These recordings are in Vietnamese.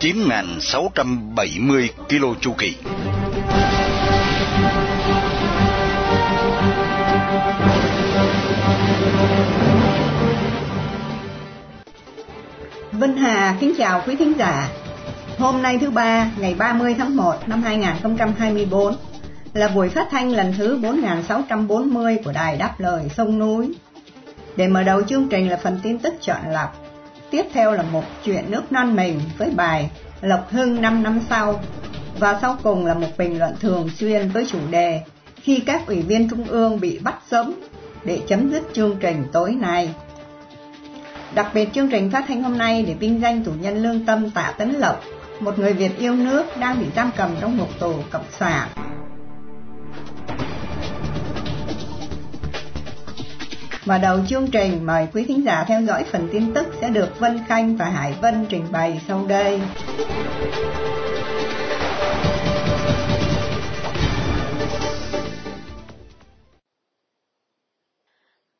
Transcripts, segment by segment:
9.670 km chu kỳ. Vinh Hà kính chào quý thính giả. Hôm nay thứ ba, ngày 30 tháng 1 năm 2024 là buổi phát thanh lần thứ 4640 của Đài Đáp Lời Sông Núi. Để mở đầu chương trình là phần tin tức chọn lọc. Tiếp theo là một chuyện nước non mình với bài Lộc Hưng 5 năm sau. Và sau cùng là một bình luận thường xuyên với chủ đề Khi các ủy viên trung ương bị bắt sống để chấm dứt chương trình tối nay. Đặc biệt chương trình phát thanh hôm nay để vinh danh tù nhân lương tâm Tạ Tấn Lộc, một người Việt yêu nước đang bị giam cầm trong một tù cộng sản. Và đầu chương trình, mời quý khán giả theo dõi phần tin tức sẽ được Vân Khanh và Hải Vân trình bày sau đây.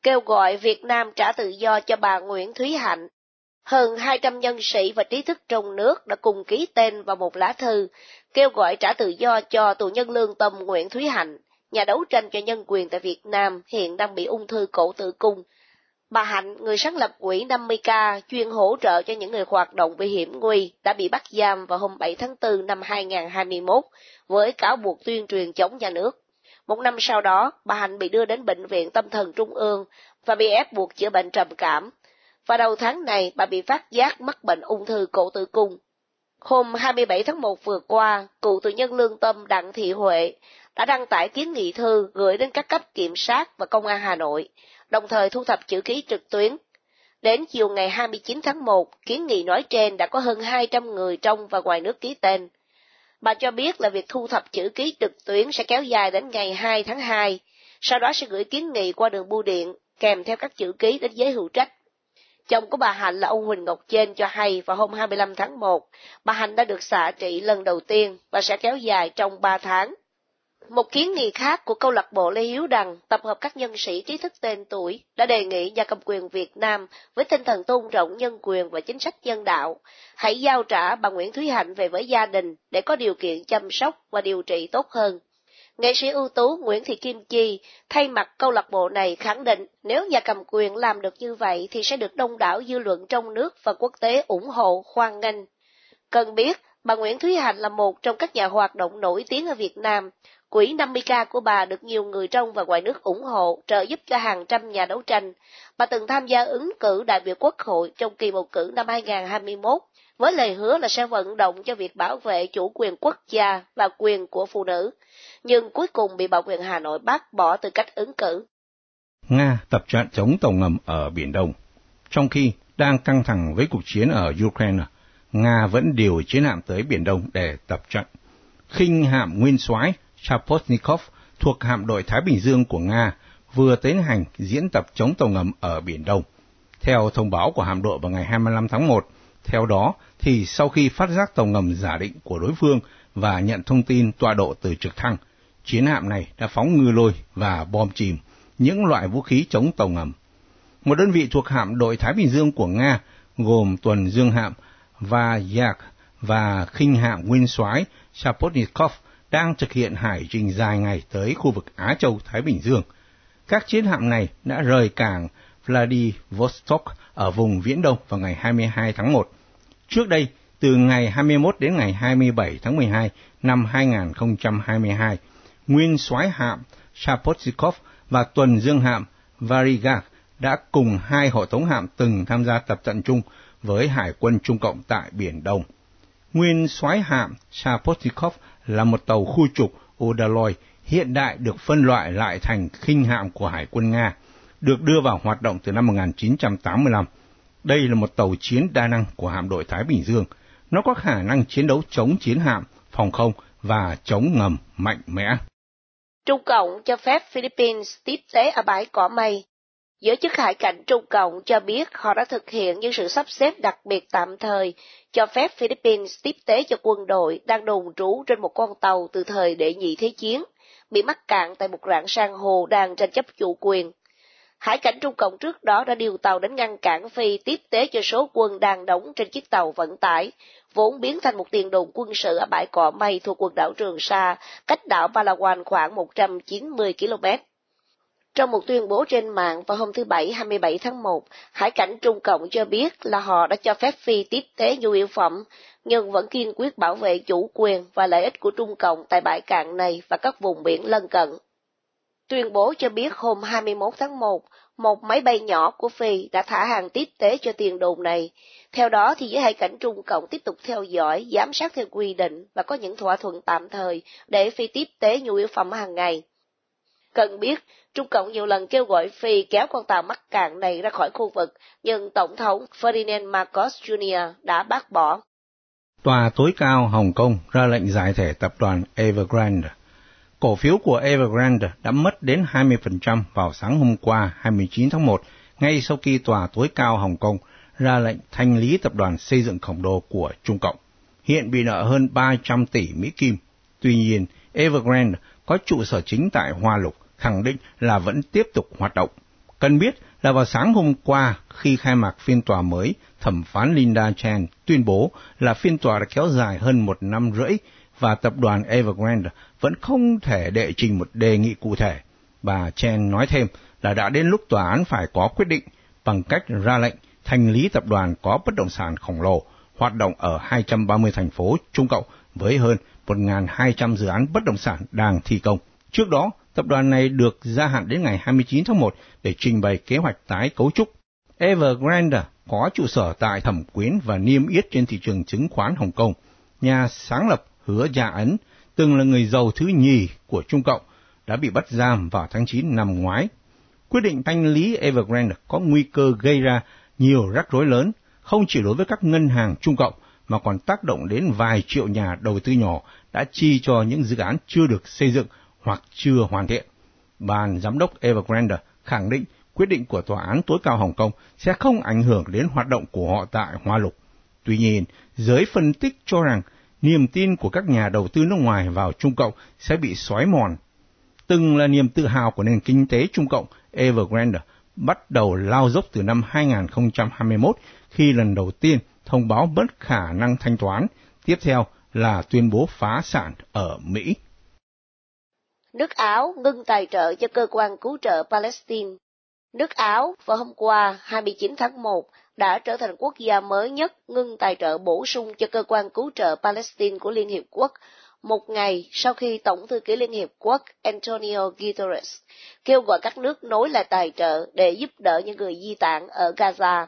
Kêu gọi Việt Nam trả tự do cho bà Nguyễn Thúy Hạnh. Hơn 200 nhân sĩ và trí thức trong nước đã cùng ký tên vào một lá thư kêu gọi trả tự do cho tù nhân lương tâm Nguyễn Thúy Hạnh nhà đấu tranh cho nhân quyền tại Việt Nam hiện đang bị ung thư cổ tử cung. Bà Hạnh, người sáng lập quỹ 50K chuyên hỗ trợ cho những người hoạt động bị hiểm nguy, đã bị bắt giam vào hôm 7 tháng 4 năm 2021 với cáo buộc tuyên truyền chống nhà nước. Một năm sau đó, bà Hạnh bị đưa đến Bệnh viện Tâm thần Trung ương và bị ép buộc chữa bệnh trầm cảm. Và đầu tháng này, bà bị phát giác mắc bệnh ung thư cổ tử cung. Hôm 27 tháng 1 vừa qua, cựu tù nhân lương tâm Đặng Thị Huệ đã đăng tải kiến nghị thư gửi đến các cấp kiểm sát và công an Hà Nội, đồng thời thu thập chữ ký trực tuyến. Đến chiều ngày 29 tháng 1, kiến nghị nói trên đã có hơn 200 người trong và ngoài nước ký tên. Bà cho biết là việc thu thập chữ ký trực tuyến sẽ kéo dài đến ngày 2 tháng 2, sau đó sẽ gửi kiến nghị qua đường bưu điện, kèm theo các chữ ký đến giới hữu trách. Chồng của bà Hạnh là ông Huỳnh Ngọc Trên cho hay vào hôm 25 tháng 1, bà Hạnh đã được xạ trị lần đầu tiên và sẽ kéo dài trong 3 tháng. Một kiến nghị khác của câu lạc bộ Lê Hiếu Đằng tập hợp các nhân sĩ trí thức tên tuổi đã đề nghị nhà cầm quyền Việt Nam với tinh thần tôn trọng nhân quyền và chính sách nhân đạo, hãy giao trả bà Nguyễn Thúy Hạnh về với gia đình để có điều kiện chăm sóc và điều trị tốt hơn. Nghệ sĩ ưu tú Nguyễn Thị Kim Chi thay mặt câu lạc bộ này khẳng định nếu nhà cầm quyền làm được như vậy thì sẽ được đông đảo dư luận trong nước và quốc tế ủng hộ hoan nghênh. Cần biết, bà Nguyễn Thúy Hạnh là một trong các nhà hoạt động nổi tiếng ở Việt Nam, Quỹ 50K của bà được nhiều người trong và ngoài nước ủng hộ, trợ giúp cho hàng trăm nhà đấu tranh. Bà từng tham gia ứng cử đại biểu quốc hội trong kỳ bầu cử năm 2021, với lời hứa là sẽ vận động cho việc bảo vệ chủ quyền quốc gia và quyền của phụ nữ, nhưng cuối cùng bị Bảo quyền Hà Nội bác bỏ từ cách ứng cử. Nga tập trận chống tàu ngầm ở Biển Đông. Trong khi đang căng thẳng với cuộc chiến ở Ukraine, Nga vẫn điều chiến hạm tới Biển Đông để tập trận. khinh hạm nguyên soái Chapotnikov thuộc hạm đội Thái Bình Dương của Nga vừa tiến hành diễn tập chống tàu ngầm ở Biển Đông. Theo thông báo của hạm đội vào ngày 25 tháng 1, theo đó thì sau khi phát giác tàu ngầm giả định của đối phương và nhận thông tin tọa độ từ trực thăng, chiến hạm này đã phóng ngư lôi và bom chìm những loại vũ khí chống tàu ngầm. Một đơn vị thuộc hạm đội Thái Bình Dương của Nga gồm tuần dương hạm và Yak và khinh hạm nguyên soái Chapotnikov đang thực hiện hải trình dài ngày tới khu vực Á Châu Thái Bình Dương. Các chiến hạm này đã rời cảng Vladivostok ở vùng Viễn Đông vào ngày 22 tháng 1. Trước đây, từ ngày 21 đến ngày 27 tháng 12 năm 2022, nguyên soái hạm Shapotsikov và tuần dương hạm Varigak đã cùng hai hộ tống hạm từng tham gia tập trận chung với Hải quân Trung Cộng tại Biển Đông. Nguyên soái hạm Shapotnikov là một tàu khu trục Odaloy hiện đại được phân loại lại thành khinh hạm của Hải quân Nga, được đưa vào hoạt động từ năm 1985. Đây là một tàu chiến đa năng của hạm đội Thái Bình Dương. Nó có khả năng chiến đấu chống chiến hạm, phòng không và chống ngầm mạnh mẽ. Trung Cộng cho phép Philippines tiếp tế ở bãi cỏ mây. Giới chức hải cảnh Trung Cộng cho biết họ đã thực hiện những sự sắp xếp đặc biệt tạm thời, cho phép Philippines tiếp tế cho quân đội đang đồn trú trên một con tàu từ thời đệ nhị thế chiến, bị mắc cạn tại một rạn san hô đang tranh chấp chủ quyền. Hải cảnh Trung Cộng trước đó đã điều tàu đến ngăn cản Phi tiếp tế cho số quân đang đóng trên chiếc tàu vận tải, vốn biến thành một tiền đồn quân sự ở bãi cỏ mây thuộc quần đảo Trường Sa, cách đảo Palawan khoảng 190 km. Trong một tuyên bố trên mạng vào hôm thứ Bảy 27 tháng 1, Hải cảnh Trung Cộng cho biết là họ đã cho phép Phi tiếp tế nhu yếu phẩm, nhưng vẫn kiên quyết bảo vệ chủ quyền và lợi ích của Trung Cộng tại bãi cạn này và các vùng biển lân cận. Tuyên bố cho biết hôm 21 tháng 1, một máy bay nhỏ của Phi đã thả hàng tiếp tế cho tiền đồn này. Theo đó thì giới Hải cảnh Trung Cộng tiếp tục theo dõi, giám sát theo quy định và có những thỏa thuận tạm thời để Phi tiếp tế nhu yếu phẩm hàng ngày. Cần biết, Trung Cộng nhiều lần kêu gọi Phi kéo con tàu mắc cạn này ra khỏi khu vực, nhưng Tổng thống Ferdinand Marcos Jr. đã bác bỏ. Tòa tối cao Hồng Kông ra lệnh giải thể tập đoàn Evergrande Cổ phiếu của Evergrande đã mất đến 20% vào sáng hôm qua 29 tháng 1, ngay sau khi Tòa tối cao Hồng Kông ra lệnh thanh lý tập đoàn xây dựng khổng lồ của Trung Cộng. Hiện bị nợ hơn 300 tỷ Mỹ Kim. Tuy nhiên, Evergrande có trụ sở chính tại Hoa Lục, khẳng định là vẫn tiếp tục hoạt động. Cần biết là vào sáng hôm qua, khi khai mạc phiên tòa mới, thẩm phán Linda Chen tuyên bố là phiên tòa đã kéo dài hơn một năm rưỡi và tập đoàn Evergrande vẫn không thể đệ trình một đề nghị cụ thể. Bà Chen nói thêm là đã đến lúc tòa án phải có quyết định bằng cách ra lệnh thành lý tập đoàn có bất động sản khổng lồ hoạt động ở 230 thành phố Trung Cộng với hơn 1.200 dự án bất động sản đang thi công. Trước đó, tập đoàn này được gia hạn đến ngày 29 tháng 1 để trình bày kế hoạch tái cấu trúc. Evergrande có trụ sở tại Thẩm Quyến và niêm yết trên thị trường chứng khoán Hồng Kông. Nhà sáng lập Hứa Gia Ấn, từng là người giàu thứ nhì của Trung Cộng, đã bị bắt giam vào tháng 9 năm ngoái. Quyết định thanh lý Evergrande có nguy cơ gây ra nhiều rắc rối lớn, không chỉ đối với các ngân hàng Trung Cộng, mà còn tác động đến vài triệu nhà đầu tư nhỏ đã chi cho những dự án chưa được xây dựng hoặc chưa hoàn thiện. Ban giám đốc Evergrande khẳng định quyết định của Tòa án tối cao Hồng Kông sẽ không ảnh hưởng đến hoạt động của họ tại Hoa Lục. Tuy nhiên, giới phân tích cho rằng niềm tin của các nhà đầu tư nước ngoài vào Trung Cộng sẽ bị xói mòn. Từng là niềm tự hào của nền kinh tế Trung Cộng, Evergrande bắt đầu lao dốc từ năm 2021 khi lần đầu tiên thông báo bất khả năng thanh toán, tiếp theo là tuyên bố phá sản ở Mỹ. Nước Áo ngưng tài trợ cho cơ quan cứu trợ Palestine. Nước Áo vào hôm qua 29 tháng 1 đã trở thành quốc gia mới nhất ngưng tài trợ bổ sung cho cơ quan cứu trợ Palestine của Liên Hiệp Quốc, một ngày sau khi Tổng thư ký Liên Hiệp Quốc Antonio Guterres kêu gọi các nước nối lại tài trợ để giúp đỡ những người di tản ở Gaza.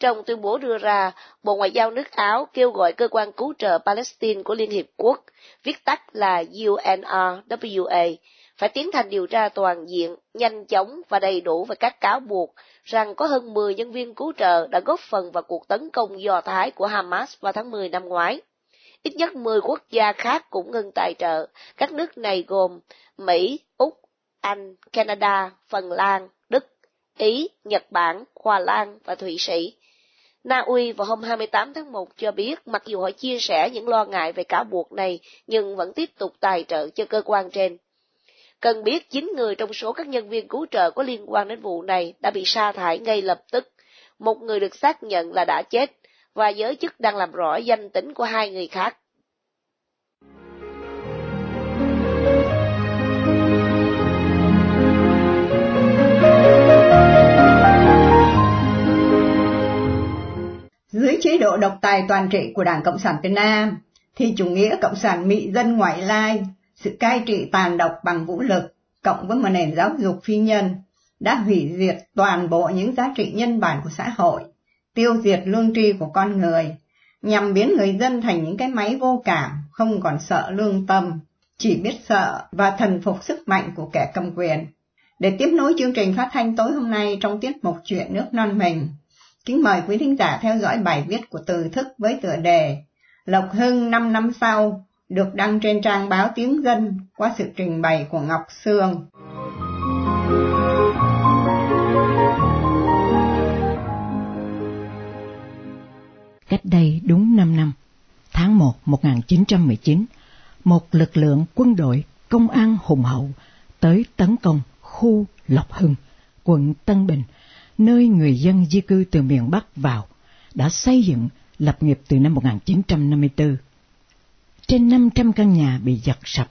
Trong tuyên bố đưa ra, Bộ Ngoại giao nước Áo kêu gọi cơ quan cứu trợ Palestine của Liên Hiệp Quốc, viết tắt là UNRWA, phải tiến hành điều tra toàn diện, nhanh chóng và đầy đủ về các cáo buộc rằng có hơn 10 nhân viên cứu trợ đã góp phần vào cuộc tấn công do Thái của Hamas vào tháng 10 năm ngoái. Ít nhất 10 quốc gia khác cũng ngừng tài trợ. Các nước này gồm Mỹ, Úc, Anh, Canada, Phần Lan, Đức, Ý, Nhật Bản, Hòa Lan và Thụy Sĩ. Na Uy vào hôm 28 tháng 1 cho biết mặc dù họ chia sẻ những lo ngại về cáo buộc này, nhưng vẫn tiếp tục tài trợ cho cơ quan trên. Cần biết 9 người trong số các nhân viên cứu trợ có liên quan đến vụ này đã bị sa thải ngay lập tức. Một người được xác nhận là đã chết, và giới chức đang làm rõ danh tính của hai người khác. Dưới chế độ độc tài toàn trị của Đảng Cộng sản Việt Nam, thì chủ nghĩa Cộng sản Mỹ dân ngoại lai sự cai trị tàn độc bằng vũ lực cộng với một nền giáo dục phi nhân đã hủy diệt toàn bộ những giá trị nhân bản của xã hội, tiêu diệt lương tri của con người, nhằm biến người dân thành những cái máy vô cảm, không còn sợ lương tâm, chỉ biết sợ và thần phục sức mạnh của kẻ cầm quyền. Để tiếp nối chương trình phát thanh tối hôm nay trong tiết mục chuyện nước non mình, kính mời quý thính giả theo dõi bài viết của từ thức với tựa đề Lộc Hưng 5 năm sau, được đăng trên trang báo Tiếng Dân qua sự trình bày của Ngọc Sương. Cách đây đúng 5 năm, tháng 1 1919, một lực lượng quân đội công an hùng hậu tới tấn công khu Lộc Hưng, quận Tân Bình, nơi người dân di cư từ miền Bắc vào, đã xây dựng lập nghiệp từ năm 1954. Trên 500 căn nhà bị giật sập,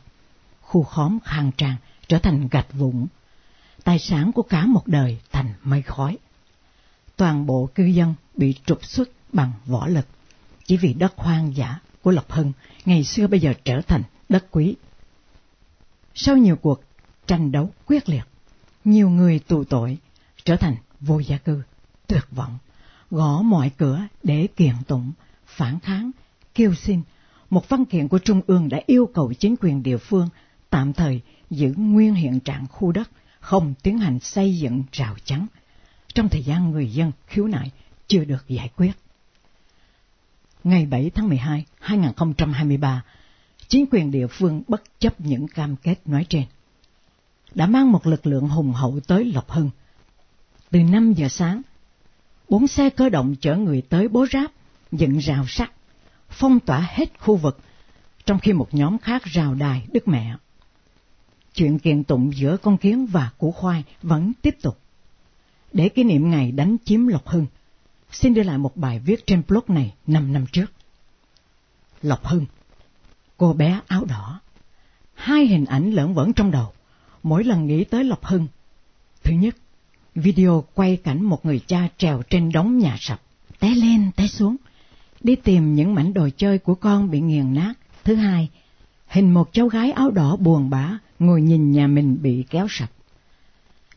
khu khóm khang trang trở thành gạch vụn, tài sản của cả một đời thành mây khói. Toàn bộ cư dân bị trục xuất bằng võ lực, chỉ vì đất hoang dã của Lộc Hưng ngày xưa bây giờ trở thành đất quý. Sau nhiều cuộc tranh đấu quyết liệt, nhiều người tù tội trở thành vô gia cư, tuyệt vọng, gõ mọi cửa để kiện tụng, phản kháng, kêu xin. Một văn kiện của Trung ương đã yêu cầu chính quyền địa phương tạm thời giữ nguyên hiện trạng khu đất, không tiến hành xây dựng rào chắn. Trong thời gian người dân khiếu nại chưa được giải quyết. Ngày 7 tháng 12, 2023, chính quyền địa phương bất chấp những cam kết nói trên, đã mang một lực lượng hùng hậu tới Lộc Hưng. Từ 5 giờ sáng, bốn xe cơ động chở người tới bố ráp, dựng rào sắt, phong tỏa hết khu vực, trong khi một nhóm khác rào đài Đức Mẹ. Chuyện kiện tụng giữa con kiến và củ khoai vẫn tiếp tục. Để kỷ niệm ngày đánh chiếm Lộc Hưng, xin đưa lại một bài viết trên blog này 5 năm trước. Lộc Hưng, cô bé áo đỏ. Hai hình ảnh lẫn vẫn trong đầu, mỗi lần nghĩ tới Lộc Hưng. Thứ nhất, video quay cảnh một người cha trèo trên đống nhà sập, té lên té xuống, đi tìm những mảnh đồ chơi của con bị nghiền nát. Thứ hai, hình một cháu gái áo đỏ buồn bã ngồi nhìn nhà mình bị kéo sập.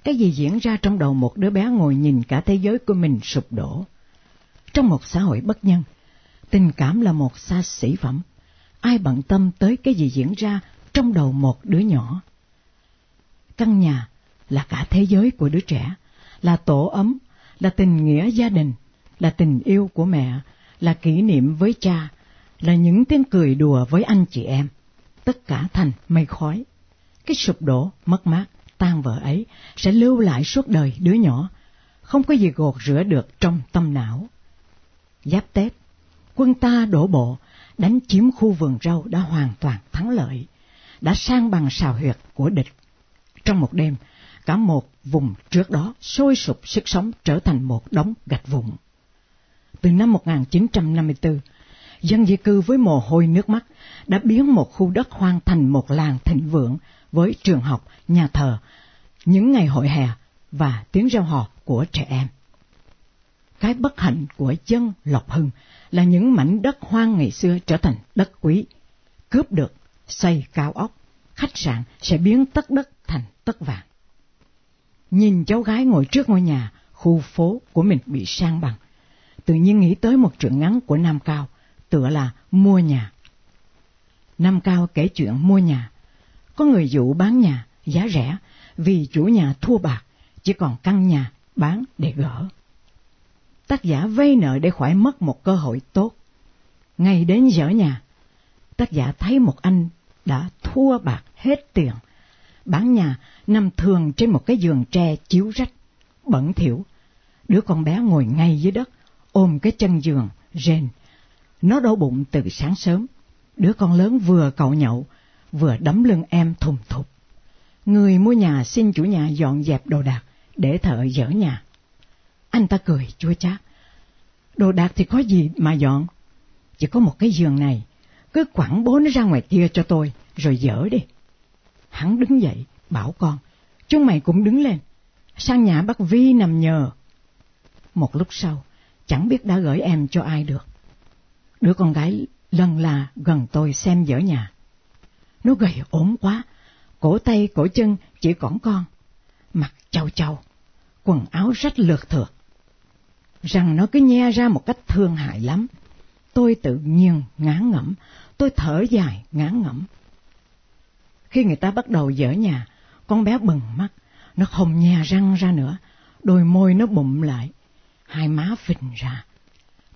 Cái gì diễn ra trong đầu một đứa bé ngồi nhìn cả thế giới của mình sụp đổ? Trong một xã hội bất nhân, tình cảm là một xa xỉ phẩm. Ai bận tâm tới cái gì diễn ra trong đầu một đứa nhỏ? Căn nhà là cả thế giới của đứa trẻ, là tổ ấm, là tình nghĩa gia đình, là tình yêu của mẹ, là kỷ niệm với cha, là những tiếng cười đùa với anh chị em. Tất cả thành mây khói. Cái sụp đổ, mất mát, tan vỡ ấy sẽ lưu lại suốt đời đứa nhỏ, không có gì gột rửa được trong tâm não. Giáp Tết, quân ta đổ bộ, đánh chiếm khu vườn rau đã hoàn toàn thắng lợi, đã sang bằng xào huyệt của địch. Trong một đêm, cả một vùng trước đó sôi sục sức sống trở thành một đống gạch vụn. Từ năm 1954, dân di cư với mồ hôi nước mắt đã biến một khu đất hoang thành một làng thịnh vượng với trường học, nhà thờ, những ngày hội hè và tiếng reo hò của trẻ em. Cái bất hạnh của dân Lộc Hưng là những mảnh đất hoang ngày xưa trở thành đất quý, cướp được, xây cao ốc, khách sạn sẽ biến tất đất thành tất vàng. Nhìn cháu gái ngồi trước ngôi nhà, khu phố của mình bị sang bằng, tự nhiên nghĩ tới một truyện ngắn của Nam Cao, tựa là Mua Nhà. Nam Cao kể chuyện mua nhà. Có người dụ bán nhà, giá rẻ, vì chủ nhà thua bạc, chỉ còn căn nhà bán để gỡ. Tác giả vay nợ để khỏi mất một cơ hội tốt. Ngày đến dở nhà, tác giả thấy một anh đã thua bạc hết tiền. Bán nhà nằm thường trên một cái giường tre chiếu rách, bẩn thỉu. Đứa con bé ngồi ngay dưới đất, ôm cái chân giường, rên. Nó đau bụng từ sáng sớm. Đứa con lớn vừa cậu nhậu, vừa đấm lưng em thùng thục. Người mua nhà xin chủ nhà dọn dẹp đồ đạc để thợ dỡ nhà. Anh ta cười chua chát. Đồ đạc thì có gì mà dọn? Chỉ có một cái giường này, cứ quẳng bố nó ra ngoài kia cho tôi, rồi dỡ đi. Hắn đứng dậy, bảo con, chúng mày cũng đứng lên, sang nhà bác Vi nằm nhờ. Một lúc sau, chẳng biết đã gửi em cho ai được. Đứa con gái lần là gần tôi xem dở nhà. Nó gầy ốm quá, cổ tay cổ chân chỉ còn con, mặt trâu trâu, quần áo rách lượt thượt. Rằng nó cứ nhe ra một cách thương hại lắm. Tôi tự nhiên ngán ngẩm, tôi thở dài ngán ngẩm. Khi người ta bắt đầu dở nhà, con bé bừng mắt, nó không nhe răng ra nữa, đôi môi nó bụng lại, hai má phình ra.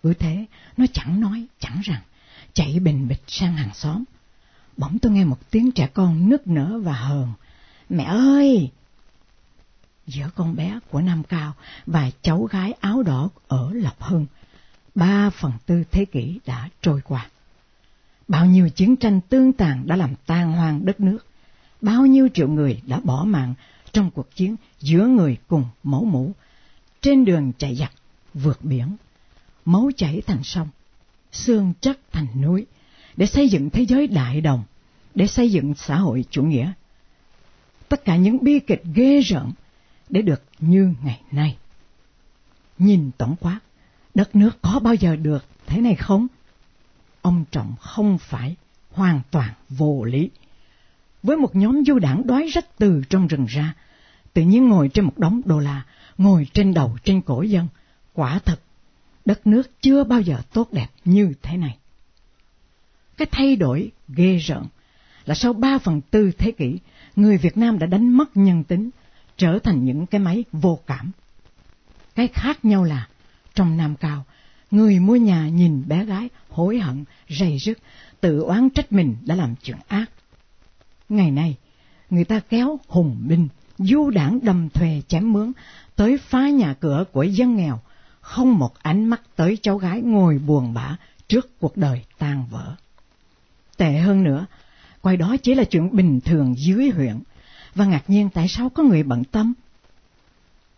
Cứ thế, nó chẳng nói, chẳng rằng, chạy bình bịch sang hàng xóm. Bỗng tôi nghe một tiếng trẻ con nức nở và hờn. Mẹ ơi! Giữa con bé của Nam Cao và cháu gái áo đỏ ở Lộc Hưng, ba phần tư thế kỷ đã trôi qua. Bao nhiêu chiến tranh tương tàn đã làm tan hoang đất nước, bao nhiêu triệu người đã bỏ mạng trong cuộc chiến giữa người cùng máu mũ, trên đường chạy giặc, vượt biển, máu chảy thành sông, xương chắc thành núi, để xây dựng thế giới đại đồng, để xây dựng xã hội chủ nghĩa. Tất cả những bi kịch ghê rợn để được như ngày nay. Nhìn tổng quát, đất nước có bao giờ được thế này không? Ông Trọng không phải hoàn toàn vô lý. Với một nhóm du đảng đói rách từ trong rừng ra, tự nhiên ngồi trên một đống đô la, ngồi trên đầu trên cổ dân, quả thật, đất nước chưa bao giờ tốt đẹp như thế này. Cái thay đổi ghê rợn là sau ba phần tư thế kỷ, người Việt Nam đã đánh mất nhân tính, trở thành những cái máy vô cảm. Cái khác nhau là, trong Nam Cao, người mua nhà nhìn bé gái hối hận, rầy rứt, tự oán trách mình đã làm chuyện ác. Ngày nay, người ta kéo hùng binh, du đảng đầm thuê chém mướn, tới phá nhà cửa của dân nghèo, không một ánh mắt tới cháu gái ngồi buồn bã trước cuộc đời tan vỡ. Tệ hơn nữa, coi đó chỉ là chuyện bình thường dưới huyện, và ngạc nhiên tại sao có người bận tâm.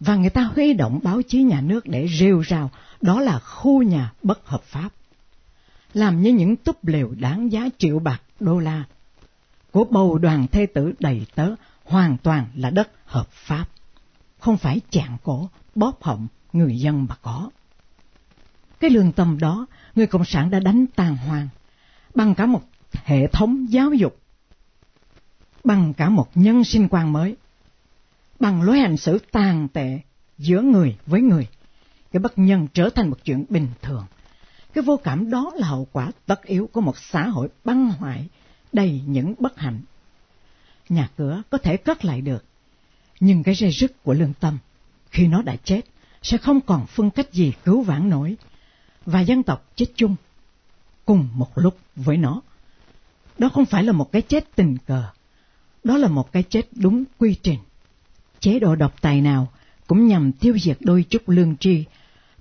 Và người ta huy động báo chí nhà nước để rêu rào đó là khu nhà bất hợp pháp. Làm như những túp lều đáng giá triệu bạc đô la của bầu đoàn thê tử đầy tớ hoàn toàn là đất hợp pháp, không phải chạm cổ, bóp họng người dân mà có. Cái lương tâm đó, người Cộng sản đã đánh tàn hoàng bằng cả một hệ thống giáo dục, bằng cả một nhân sinh quan mới, bằng lối hành xử tàn tệ giữa người với người. Cái bất nhân trở thành một chuyện bình thường. Cái vô cảm đó là hậu quả tất yếu của một xã hội băng hoại, đầy những bất hạnh. Nhà cửa có thể cất lại được, nhưng cái dây rứt của lương tâm, khi nó đã chết, sẽ không còn phương cách gì cứu vãn nổi, và dân tộc chết chung cùng một lúc với nó. Đó không phải là một cái chết tình cờ, đó là một cái chết đúng quy trình. Chế độ độc tài nào cũng nhằm tiêu diệt đôi chút lương tri,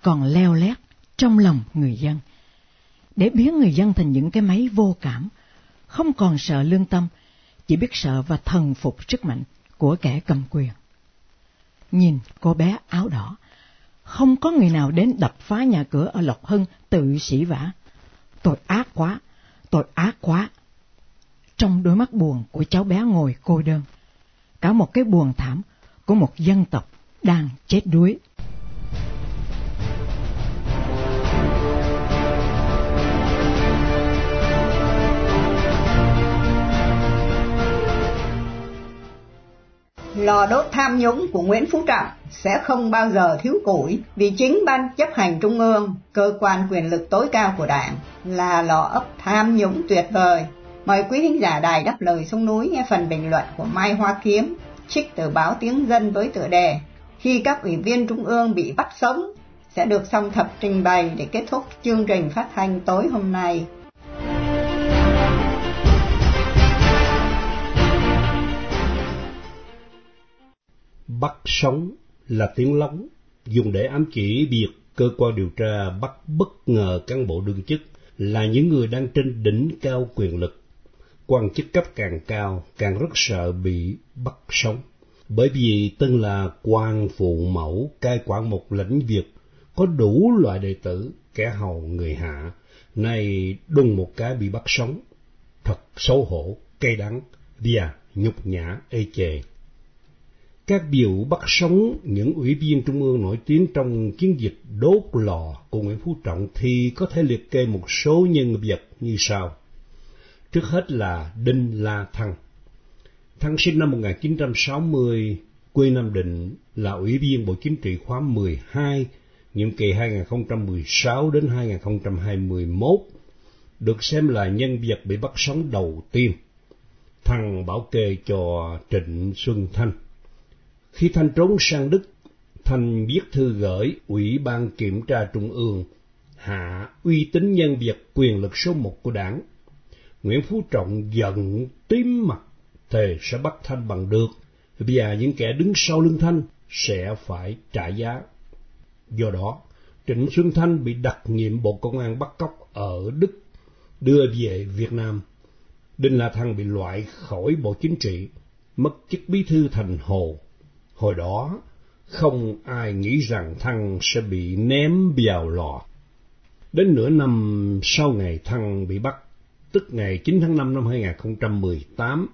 còn leo lét trong lòng người dân, để biến người dân thành những cái máy vô cảm, không còn sợ lương tâm, chỉ biết sợ và thần phục sức mạnh của kẻ cầm quyền. Nhìn cô bé áo đỏ, không có người nào đến đập phá nhà cửa ở Lộc Hưng tự sĩ vả. Tội ác quá, tội ác quá. Trong đôi mắt buồn của cháu bé ngồi cô đơn, cả một cái buồn thảm của một dân tộc đang chết đuối. Lò đốt tham nhũng của Nguyễn Phú Trọng sẽ không bao giờ thiếu củi vì chính ban chấp hành trung ương, cơ quan quyền lực tối cao của đảng là lò ấp tham nhũng tuyệt vời. Mời quý thính giả đài đáp lời sông núi nghe phần bình luận của Mai Hoa Kiếm, trích từ báo Tiếng Dân với tựa đề Khi các ủy viên trung ương bị bắt sống sẽ được song thập trình bày để kết thúc chương trình phát thanh tối hôm nay. Bắt sống là tiếng lóng, dùng để ám chỉ việc cơ quan điều tra bắt bất ngờ cán bộ đương chức là những người đang trên đỉnh cao quyền lực. Quan chức cấp càng cao càng rất sợ bị bắt sống, bởi vì tên là quan phụ mẫu cai quản một lĩnh vực có đủ loại đệ tử, kẻ hầu người hạ, nay đùng một cái bị bắt sống. Thật xấu hổ, cay đắng, và nhục nhã ê chề. Các biểu bắt sống những ủy viên trung ương nổi tiếng trong chiến dịch đốt lò của Nguyễn Phú Trọng thì có thể liệt kê một số nhân vật như sau. Trước hết là Đinh La Thăng. Thăng sinh năm 1960, quê Nam Định, là ủy viên Bộ Chính trị khóa 12, nhiệm kỳ 2016 đến 2021, được xem là nhân vật bị bắt sống đầu tiên. Thăng bảo kê cho Trịnh Xuân Thanh khi Thanh trốn sang Đức, Thanh viết thư gửi Ủy ban Kiểm tra Trung ương, hạ uy tín nhân vật quyền lực số một của đảng. Nguyễn Phú Trọng giận tím mặt, thề sẽ bắt Thanh bằng được, và những kẻ đứng sau lưng Thanh sẽ phải trả giá. Do đó, Trịnh Xuân Thanh bị đặc nhiệm Bộ Công an bắt cóc ở Đức, đưa về Việt Nam. Đinh La Thăng bị loại khỏi Bộ Chính trị, mất chức bí thư thành Hồ. Hồi đó, không ai nghĩ rằng Thăng sẽ bị ném vào lò. Đến nửa năm sau ngày Thăng bị bắt, tức ngày 9 tháng 5 năm 2018,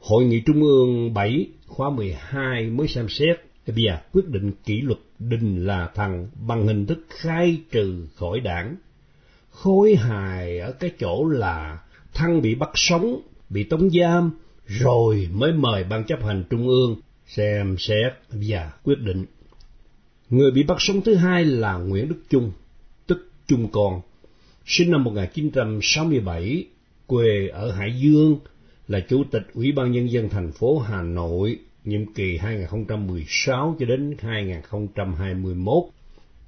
Hội nghị Trung ương 7 khóa 12 mới xem xét và quyết định kỷ luật đình là Thăng bằng hình thức khai trừ khỏi đảng. Khối hài ở cái chỗ là Thăng bị bắt sống, bị tống giam, rồi mới mời Ban chấp hành Trung ương xem xét và quyết định. Người bị bắt sống thứ hai là Nguyễn Đức Trung, tức Trung Con, sinh năm 1967, quê ở Hải Dương, là Chủ tịch Ủy ban Nhân dân thành phố Hà Nội, nhiệm kỳ 2016 cho đến 2021.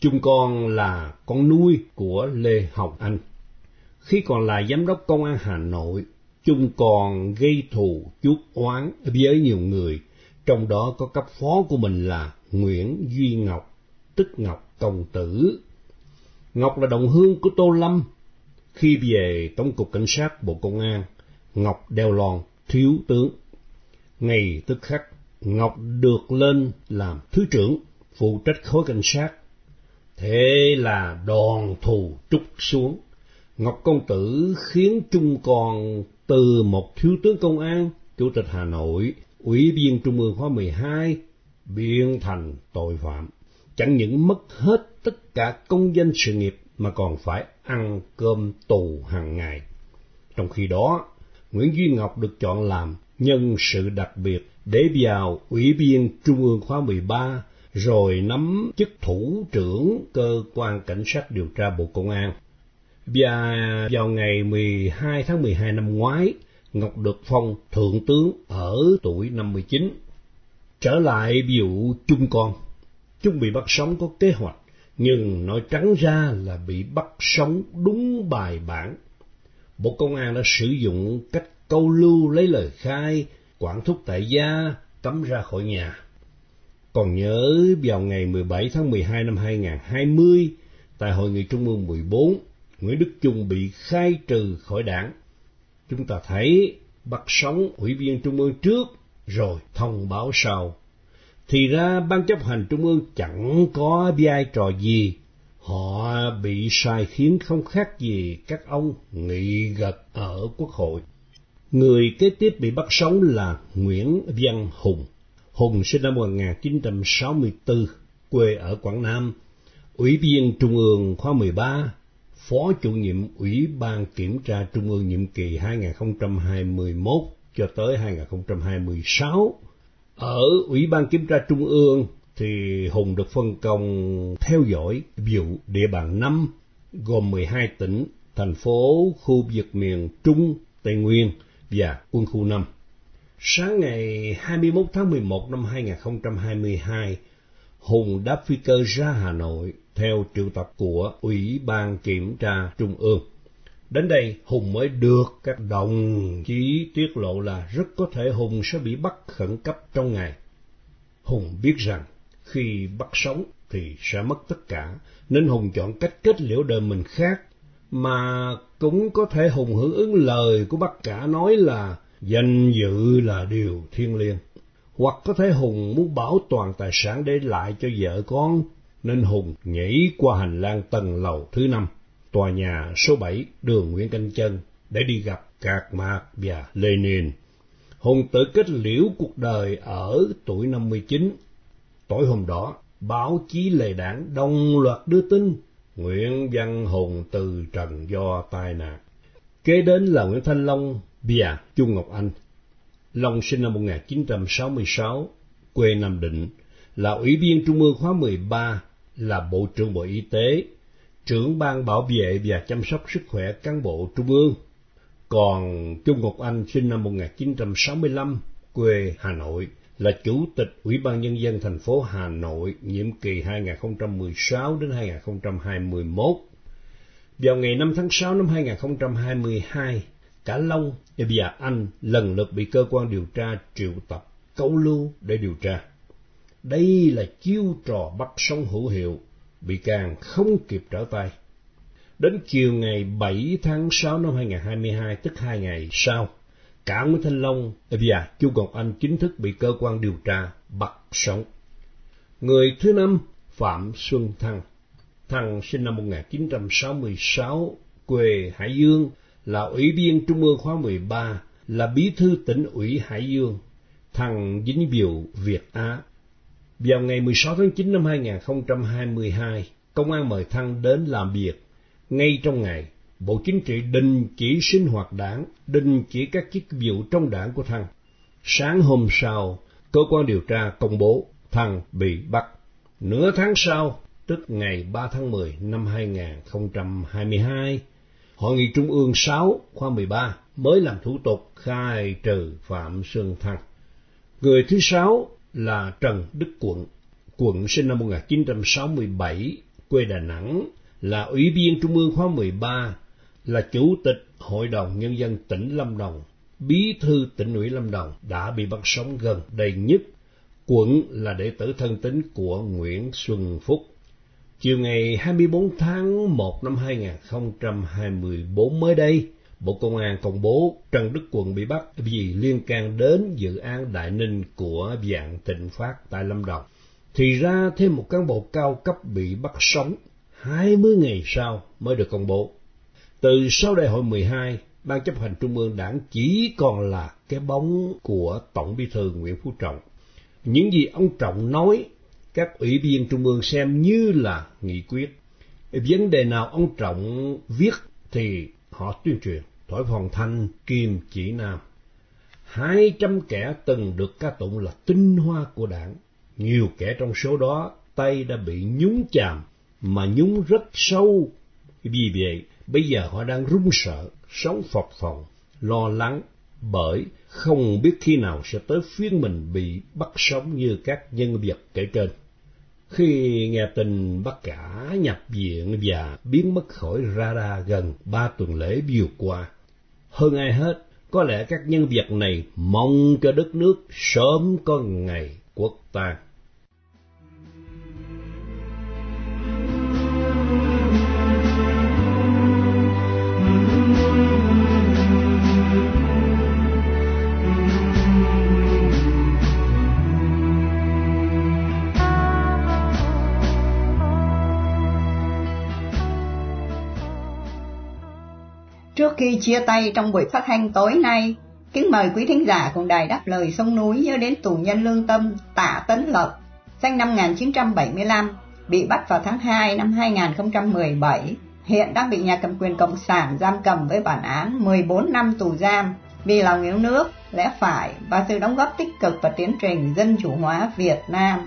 Trung Con là con nuôi của Lê Hồng Anh. Khi còn là giám đốc công an Hà Nội, Trung Con gây thù chuốc oán với nhiều người, trong đó có cấp phó của mình là Nguyễn Duy Ngọc, tức Ngọc Công Tử. Ngọc là đồng hương của Tô Lâm. Khi về Tổng cục Cảnh sát Bộ Công an, Ngọc đeo lon thiếu tướng. Ngày tức khắc, Ngọc được lên làm thứ trưởng, phụ trách khối cảnh sát. Thế là đòn thù trút xuống. Ngọc Công Tử khiến Trung còn từ một thiếu tướng công an, chủ tịch Hà Nội, ủy viên Trung ương khóa 12, biến thành tội phạm. Chẳng những mất hết tất cả công danh sự nghiệp mà còn phải ăn cơm tù hàng ngày. Trong khi đó, Nguyễn Duy Ngọc được chọn làm nhân sự đặc biệt để vào Ủy viên Trung ương khóa 13, rồi nắm chức thủ trưởng cơ quan cảnh sát điều tra Bộ Công an. Và vào ngày 12 tháng 12 năm ngoái, Ngọc được phong thượng tướng ở tuổi 59. Trở lại vụ chung con, chúng bị bắt sống có kế hoạch, nhưng nói trắng ra là bị bắt sống đúng bài bản. Bộ Công an đã sử dụng cách câu lưu lấy lời khai, quản thúc tại gia, cấm ra khỏi nhà. Còn nhớ vào ngày 17 tháng 12 năm 2020, tại Hội nghị Trung ương 14, Nguyễn Đức Chung bị khai trừ khỏi đảng. Chúng ta thấy bắt sống ủy viên Trung ương trước, rồi thông báo sau. Thì ra ban chấp hành Trung ương chẳng có vai trò gì, họ bị sai khiến không khác gì các ông nghị gật ở quốc hội. Người kế tiếp bị bắt sống là Nguyễn Văn Hùng. Hùng sinh năm 1964, quê ở Quảng Nam, Ủy viên Trung ương khóa 13, Phó chủ nhiệm Ủy ban Kiểm tra Trung ương nhiệm kỳ 2021 cho tới 2026. Ở Ủy ban Kiểm tra Trung ương thì Hùng được phân công theo dõi vụ địa bàn 5 gồm 12 tỉnh, thành phố, khu vực miền Trung, Tây Nguyên và quân khu 5. Sáng ngày 21 tháng 11 năm 2022, Hùng đáp phi cơ ra Hà Nội theo triệu tập của Ủy ban Kiểm tra Trung ương. Đến đây, Hùng mới được các đồng chí tiết lộ là rất có thể Hùng sẽ bị bắt khẩn cấp trong ngày. Hùng biết rằng khi bắt sống thì sẽ mất tất cả, nên Hùng chọn cách kết liễu đời mình khác, mà cũng có thể Hùng hưởng ứng lời của bác cả nói là danh dự là điều thiêng liêng. Hoặc có thể Hùng muốn bảo toàn tài sản để lại cho vợ con, nên Hùng nhảy qua hành lang tầng lầu thứ năm, tòa nhà số 7 đường Nguyễn Canh Chân để đi gặp Cạc Mạc và Lenin. Hùng tự kết liễu cuộc đời ở tuổi 59. Tối hôm đó, báo chí lề đảng đồng loạt đưa tin Nguyễn Văn Hùng từ trần do tai nạn. Kế đến là Nguyễn Thanh Long và Chu Ngọc Anh. Long sinh năm 1966, quê Nam Định, là ủy viên Trung ương khóa 13, là Bộ trưởng Bộ Y tế, trưởng ban bảo vệ và chăm sóc sức khỏe cán bộ Trung ương. Còn Trung Ngọc Anh sinh năm 1965, quê Hà Nội, là Chủ tịch Ủy ban Nhân dân thành phố Hà Nội nhiệm kỳ 2016 đến 2021. Vào ngày 5 tháng 6 năm 2022, Cả Long và Anh lần lượt bị cơ quan điều tra triệu tập câu lưu để điều tra. Đây là chiêu trò bắt sống hữu hiệu, bị can không kịp trở tay. Đến chiều ngày 7 tháng 6 năm 2022, tức hai ngày sau, cả Nguyễn Thanh Long và Chu Ngọc Anh chính thức bị cơ quan điều tra bắt sống. Người thứ năm, Phạm Xuân Thăng. Thăng sinh năm 1966, quê Hải Dương, là ủy viên Trung ương khóa 13, là bí thư tỉnh ủy Hải Dương, thằng dính biểu Việt Á. Vào ngày 16 tháng 9 năm 2022, công an mời Thăng đến làm việc. Ngay trong ngày, Bộ Chính trị đình chỉ sinh hoạt đảng, đình chỉ các chức vụ trong đảng của Thăng. Sáng hôm sau, cơ quan điều tra công bố Thăng bị bắt. Nửa tháng sau, tức ngày 3 tháng 10 năm 2022, Hội nghị Trung ương 6 khoa 13 mới làm thủ tục khai trừ Phạm Xuân Thăng. Người thứ sáu là Trần Đức Quận, quận sinh năm 1967, quê Đà Nẵng, là Ủy viên Trung ương khóa 13, là Chủ tịch Hội đồng Nhân dân tỉnh Lâm Đồng, Bí thư tỉnh ủy Lâm Đồng đã bị bắt sống gần đây nhất. Quận là đệ tử thân tín của Nguyễn Xuân Phúc. Chiều ngày 24 tháng 1 năm 2024 mới đây, Bộ Công an công bố Trần Đức Quận bị bắt vì liên can đến dự án Đại Ninh của dạng Thịnh Phát tại Lâm Đồng. Thì ra thêm một cán bộ cao cấp bị bắt sống 20 ngày sau mới được công bố. Từ sau đại hội 12, Ban chấp hành Trung ương Đảng chỉ còn là cái bóng của Tổng bí thư Nguyễn Phú Trọng. Những gì ông Trọng nói, các ủy viên Trung ương xem như là nghị quyết. Vấn đề nào ông Trọng viết thì họ tuyên truyền thổi phòng thanh kim chỉ nam. Hai trăm kẻ từng được ca tụng là tinh hoa của đảng. Nhiều kẻ trong số đó tay đã bị nhúng chàm, mà nhúng rất sâu. Vì vậy, bây giờ họ đang run sợ, sống phập phồng, lo lắng, bởi không biết khi nào sẽ tới phiên mình bị bắt sống như các nhân vật kể trên. Khi nghe tin bác cả nhập viện và biến mất khỏi radar gần ba tuần lễ vừa qua, hơn ai hết, có lẽ các nhân vật này mong cho đất nước sớm có ngày quốc tang. Trước khi chia tay trong buổi phát thanh tối nay, kính mời quý thính giả cùng đài đáp lời sông núi nhớ đến tù nhân lương tâm Tạ Tấn Lộc, sinh năm 1975, bị bắt vào tháng 2 năm 2017, hiện đang bị nhà cầm quyền Cộng sản giam cầm với bản án 14 năm tù giam. Vì lòng yêu nước, lẽ phải và sự đóng góp tích cực vào tiến trình dân chủ hóa Việt Nam.